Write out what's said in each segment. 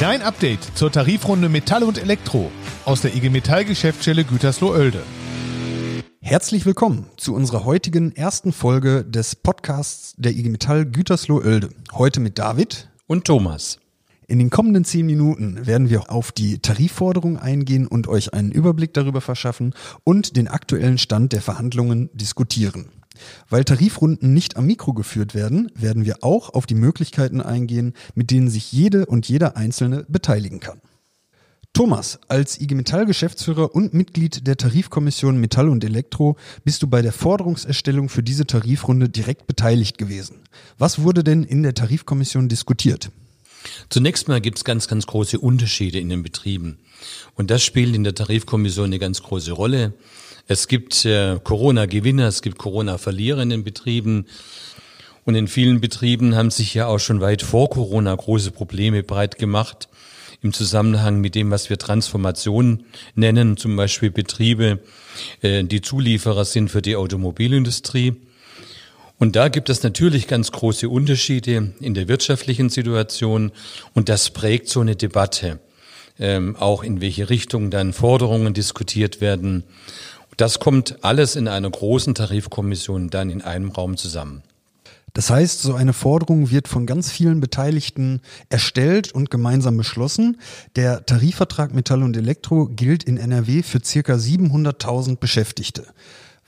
Dein Update zur Tarifrunde Metall und Elektro aus der IG Metall Geschäftsstelle Gütersloh-Oelde. Herzlich willkommen zu unserer heutigen ersten Folge des Podcasts der IG Metall Gütersloh-Oelde. Heute mit David und Thomas. In den kommenden zehn Minuten werden wir auf die Tarifforderung eingehen und euch einen Überblick darüber verschaffen und den aktuellen Stand der Verhandlungen diskutieren. Weil Tarifrunden nicht am Mikro geführt werden, werden wir auch auf die Möglichkeiten eingehen, mit denen sich jede und jeder Einzelne beteiligen kann. Thomas, als IG Metall Geschäftsführer und Mitglied der Tarifkommission Metall und Elektro bist du bei der Forderungserstellung für diese Tarifrunde direkt beteiligt gewesen. Was wurde denn in der Tarifkommission diskutiert? Zunächst mal gibt es ganz, ganz große Unterschiede in den Betrieben. Und das spielt in der Tarifkommission eine ganz große Rolle. Es gibt äh, Corona-Gewinner, es gibt Corona-Verlierer in den Betrieben. Und in vielen Betrieben haben sich ja auch schon weit vor Corona große Probleme breit gemacht im Zusammenhang mit dem, was wir Transformation nennen, zum Beispiel Betriebe, äh, die Zulieferer sind für die Automobilindustrie. Und da gibt es natürlich ganz große Unterschiede in der wirtschaftlichen Situation und das prägt so eine Debatte, ähm, auch in welche Richtung dann Forderungen diskutiert werden. Das kommt alles in einer großen Tarifkommission dann in einem Raum zusammen. Das heißt, so eine Forderung wird von ganz vielen Beteiligten erstellt und gemeinsam beschlossen. Der Tarifvertrag Metall und Elektro gilt in NRW für circa 700.000 Beschäftigte.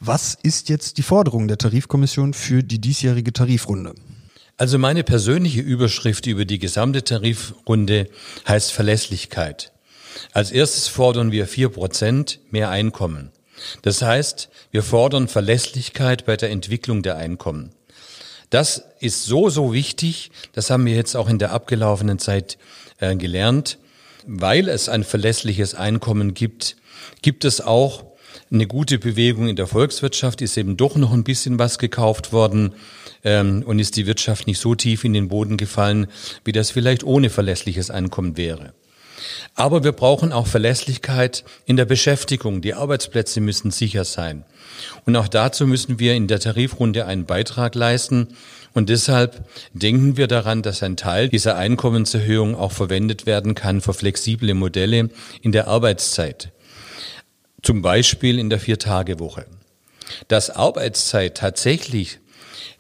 Was ist jetzt die Forderung der Tarifkommission für die diesjährige Tarifrunde? Also meine persönliche Überschrift über die gesamte Tarifrunde heißt Verlässlichkeit. Als erstes fordern wir vier Prozent mehr Einkommen. Das heißt, wir fordern Verlässlichkeit bei der Entwicklung der Einkommen. Das ist so, so wichtig. Das haben wir jetzt auch in der abgelaufenen Zeit äh, gelernt. Weil es ein verlässliches Einkommen gibt, gibt es auch eine gute Bewegung in der Volkswirtschaft, ist eben doch noch ein bisschen was gekauft worden ähm, und ist die Wirtschaft nicht so tief in den Boden gefallen, wie das vielleicht ohne verlässliches Einkommen wäre. Aber wir brauchen auch Verlässlichkeit in der Beschäftigung. Die Arbeitsplätze müssen sicher sein. Und auch dazu müssen wir in der Tarifrunde einen Beitrag leisten. Und deshalb denken wir daran, dass ein Teil dieser Einkommenserhöhung auch verwendet werden kann für flexible Modelle in der Arbeitszeit. Zum Beispiel in der Viertagewoche. Dass Arbeitszeit tatsächlich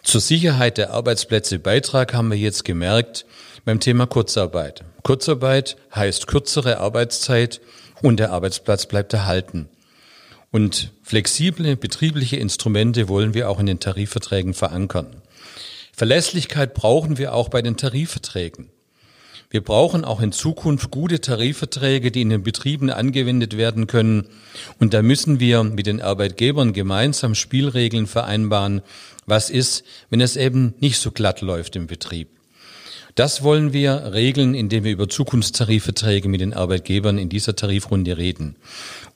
zur Sicherheit der Arbeitsplätze beitrag, haben wir jetzt gemerkt beim Thema Kurzarbeit. Kurzarbeit heißt kürzere Arbeitszeit und der Arbeitsplatz bleibt erhalten. Und flexible betriebliche Instrumente wollen wir auch in den Tarifverträgen verankern. Verlässlichkeit brauchen wir auch bei den Tarifverträgen. Wir brauchen auch in Zukunft gute Tarifverträge, die in den Betrieben angewendet werden können. Und da müssen wir mit den Arbeitgebern gemeinsam Spielregeln vereinbaren. Was ist, wenn es eben nicht so glatt läuft im Betrieb? Das wollen wir regeln, indem wir über Zukunftstarifverträge mit den Arbeitgebern in dieser Tarifrunde reden.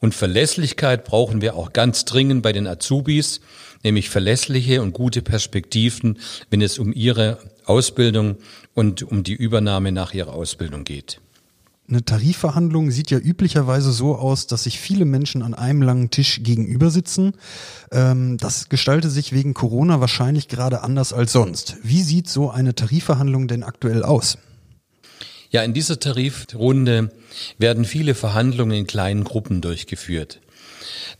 Und Verlässlichkeit brauchen wir auch ganz dringend bei den Azubis, nämlich verlässliche und gute Perspektiven, wenn es um ihre Ausbildung und um die Übernahme nach ihrer Ausbildung geht. Eine Tarifverhandlung sieht ja üblicherweise so aus, dass sich viele Menschen an einem langen Tisch gegenüber sitzen. Ähm, das gestaltet sich wegen Corona wahrscheinlich gerade anders als sonst. Wie sieht so eine Tarifverhandlung denn aktuell aus? Ja, in dieser Tarifrunde werden viele Verhandlungen in kleinen Gruppen durchgeführt.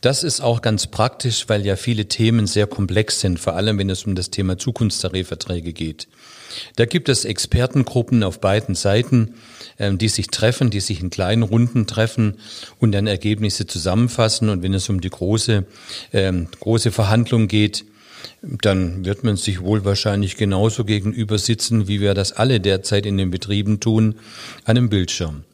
Das ist auch ganz praktisch, weil ja viele Themen sehr komplex sind, vor allem wenn es um das Thema Zukunftstarifverträge geht. Da gibt es Expertengruppen auf beiden Seiten, ähm, die sich treffen, die sich in kleinen Runden treffen und dann Ergebnisse zusammenfassen. Und wenn es um die große, ähm, große Verhandlung geht, dann wird man sich wohl wahrscheinlich genauso gegenüber sitzen, wie wir das alle derzeit in den Betrieben tun, einem Bildschirm.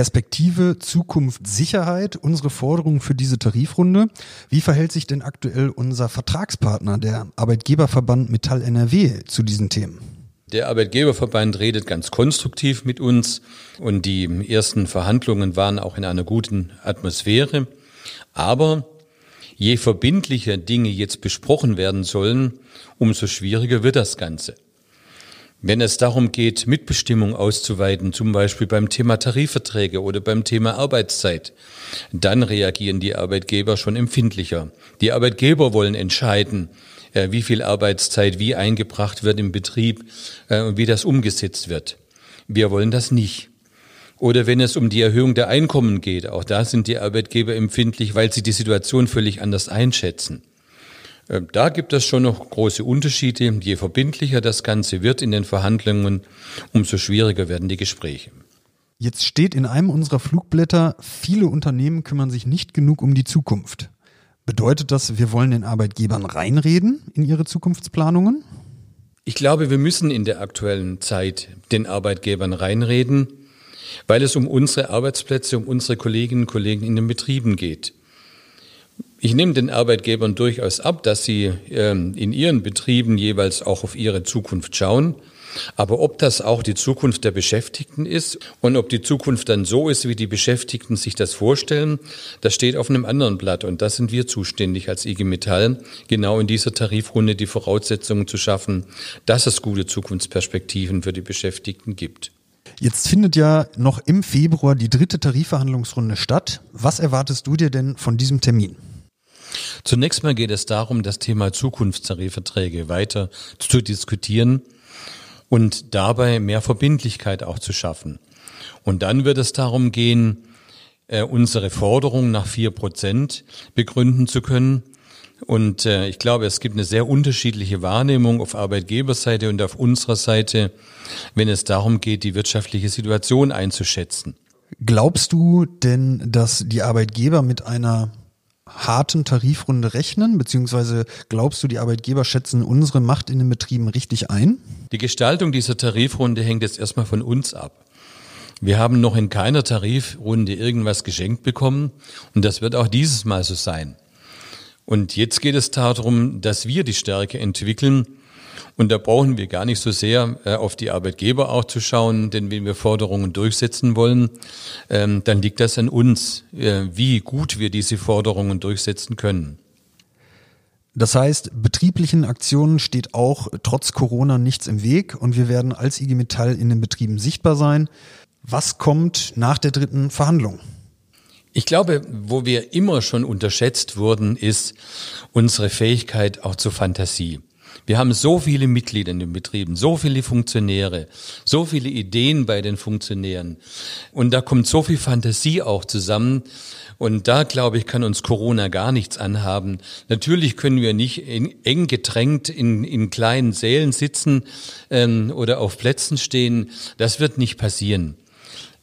Perspektive, Zukunft, Sicherheit, unsere Forderung für diese Tarifrunde. Wie verhält sich denn aktuell unser Vertragspartner, der Arbeitgeberverband Metall NRW, zu diesen Themen? Der Arbeitgeberverband redet ganz konstruktiv mit uns und die ersten Verhandlungen waren auch in einer guten Atmosphäre. Aber je verbindlicher Dinge jetzt besprochen werden sollen, umso schwieriger wird das Ganze. Wenn es darum geht, Mitbestimmung auszuweiten, zum Beispiel beim Thema Tarifverträge oder beim Thema Arbeitszeit, dann reagieren die Arbeitgeber schon empfindlicher. Die Arbeitgeber wollen entscheiden, äh, wie viel Arbeitszeit wie eingebracht wird im Betrieb äh, und wie das umgesetzt wird. Wir wollen das nicht. Oder wenn es um die Erhöhung der Einkommen geht, auch da sind die Arbeitgeber empfindlich, weil sie die Situation völlig anders einschätzen. Äh, da gibt es schon noch große Unterschiede. Je verbindlicher das Ganze wird in den Verhandlungen, umso schwieriger werden die Gespräche. Jetzt steht in einem unserer Flugblätter, viele Unternehmen kümmern sich nicht genug um die Zukunft. Bedeutet das, wir wollen den Arbeitgebern reinreden in ihre Zukunftsplanungen? Ich glaube, wir müssen in der aktuellen Zeit den Arbeitgebern reinreden, weil es um unsere Arbeitsplätze, um unsere Kolleginnen und Kollegen in den Betrieben geht. Ich nehme den Arbeitgebern durchaus ab, dass sie ähm, in ihren Betrieben jeweils auch auf ihre Zukunft schauen. Aber ob das auch die Zukunft der Beschäftigten ist und ob die Zukunft dann so ist, wie die Beschäftigten sich das vorstellen, das steht auf einem anderen Blatt. Und da sind wir zuständig als IG Metall, genau in dieser Tarifrunde die Voraussetzungen zu schaffen, dass es gute Zukunftsperspektiven für die Beschäftigten gibt. Jetzt findet ja noch im Februar die dritte Tarifverhandlungsrunde statt. Was erwartest du dir denn von diesem Termin? Zunächst mal geht es darum, das Thema Zukunftstarifverträge weiter zu diskutieren und dabei mehr Verbindlichkeit auch zu schaffen. Und dann wird es darum gehen, äh, unsere Forderung nach vier Prozent begründen zu können. Und äh, ich glaube, es gibt eine sehr unterschiedliche Wahrnehmung auf Arbeitgeberseite und auf unserer Seite, wenn es darum geht, die wirtschaftliche Situation einzuschätzen. Glaubst du denn, dass die Arbeitgeber mit einer harten Tarifrunde rechnen, beziehungsweise glaubst du, die Arbeitgeber schätzen unsere Macht in den Betrieben richtig ein? Die Gestaltung dieser Tarifrunde hängt jetzt erstmal von uns ab. Wir haben noch in keiner Tarifrunde irgendwas geschenkt bekommen und das wird auch dieses Mal so sein. Und jetzt geht es darum, dass wir die Stärke entwickeln, und da brauchen wir gar nicht so sehr äh, auf die Arbeitgeber auch zu schauen, denn wenn wir Forderungen durchsetzen wollen, ähm, dann liegt das an uns, äh, wie gut wir diese Forderungen durchsetzen können. Das heißt, betrieblichen Aktionen steht auch trotz Corona nichts im Weg und wir werden als IG Metall in den Betrieben sichtbar sein. Was kommt nach der dritten Verhandlung? Ich glaube, wo wir immer schon unterschätzt wurden, ist unsere Fähigkeit auch zur Fantasie. Wir haben so viele Mitglieder in den Betrieben, so viele Funktionäre, so viele Ideen bei den Funktionären. Und da kommt so viel Fantasie auch zusammen. Und da, glaube ich, kann uns Corona gar nichts anhaben. Natürlich können wir nicht eng gedrängt in, in kleinen Sälen sitzen ähm, oder auf Plätzen stehen. Das wird nicht passieren.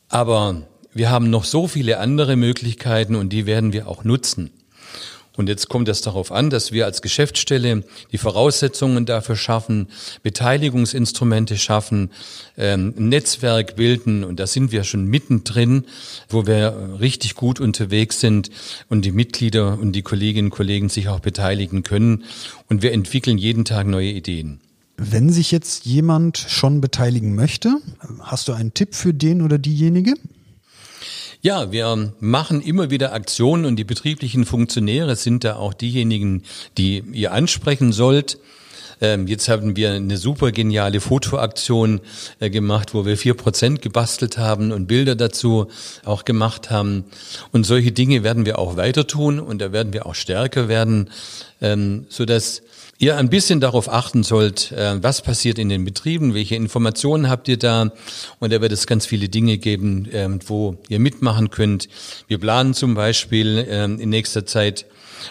Aber wir haben noch so viele andere Möglichkeiten und die werden wir auch nutzen. Und jetzt kommt es darauf an, dass wir als Geschäftsstelle die Voraussetzungen dafür schaffen, Beteiligungsinstrumente schaffen, ähm, ein Netzwerk bilden. Und da sind wir schon mittendrin, wo wir richtig gut unterwegs sind und die Mitglieder und die Kolleginnen und Kollegen sich auch beteiligen können. Und wir entwickeln jeden Tag neue Ideen. Wenn sich jetzt jemand schon beteiligen möchte, hast du einen Tipp für den oder diejenige? Ja, wir machen immer wieder Aktionen und die betrieblichen Funktionäre sind da auch diejenigen, die ihr ansprechen sollt. Ähm, jetzt haben wir eine super geniale Fotoaktion äh, gemacht, wo wir vier Prozent gebastelt haben und Bilder dazu auch gemacht haben. Und solche Dinge werden wir auch weiter tun und da werden wir auch stärker werden, ähm, so dass ihr ein bisschen darauf achten sollt, äh, was passiert in den Betrieben, welche Informationen habt ihr da und da wird es ganz viele Dinge geben, ähm, wo ihr mitmachen könnt. Wir planen zum Beispiel ähm, in nächster Zeit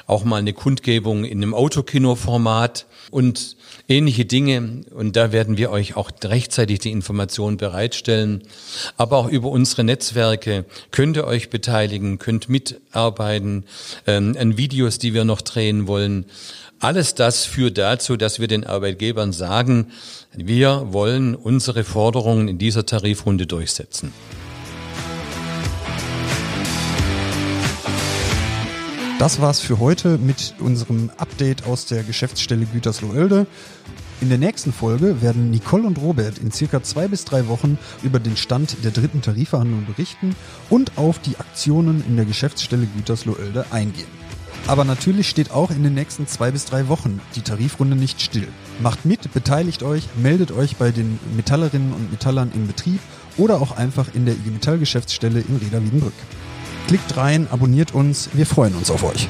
auch mal eine Kundgebung in einem Autokino-Format und ähnliche Dinge. Und da werden wir euch auch rechtzeitig die Informationen bereitstellen. Aber auch über unsere Netzwerke könnt ihr euch beteiligen, könnt mitarbeiten ähm, an Videos, die wir noch drehen wollen. Alles das führt dazu, dass wir den Arbeitgebern sagen, wir wollen unsere Forderungen in dieser Tarifrunde durchsetzen. Das war's für heute mit unserem Update aus der Geschäftsstelle Gütersloh-Oelde. In der nächsten Folge werden Nicole und Robert in circa zwei bis drei Wochen über den Stand der dritten Tarifverhandlung berichten und auf die Aktionen in der Geschäftsstelle Gütersloh-Oelde eingehen. Aber natürlich steht auch in den nächsten zwei bis drei Wochen die Tarifrunde nicht still. Macht mit, beteiligt euch, meldet euch bei den Metallerinnen und Metallern im Betrieb oder auch einfach in der IG Metall Geschäftsstelle in Reda Wiedenbrück. Klickt rein, abonniert uns, wir freuen uns auf euch.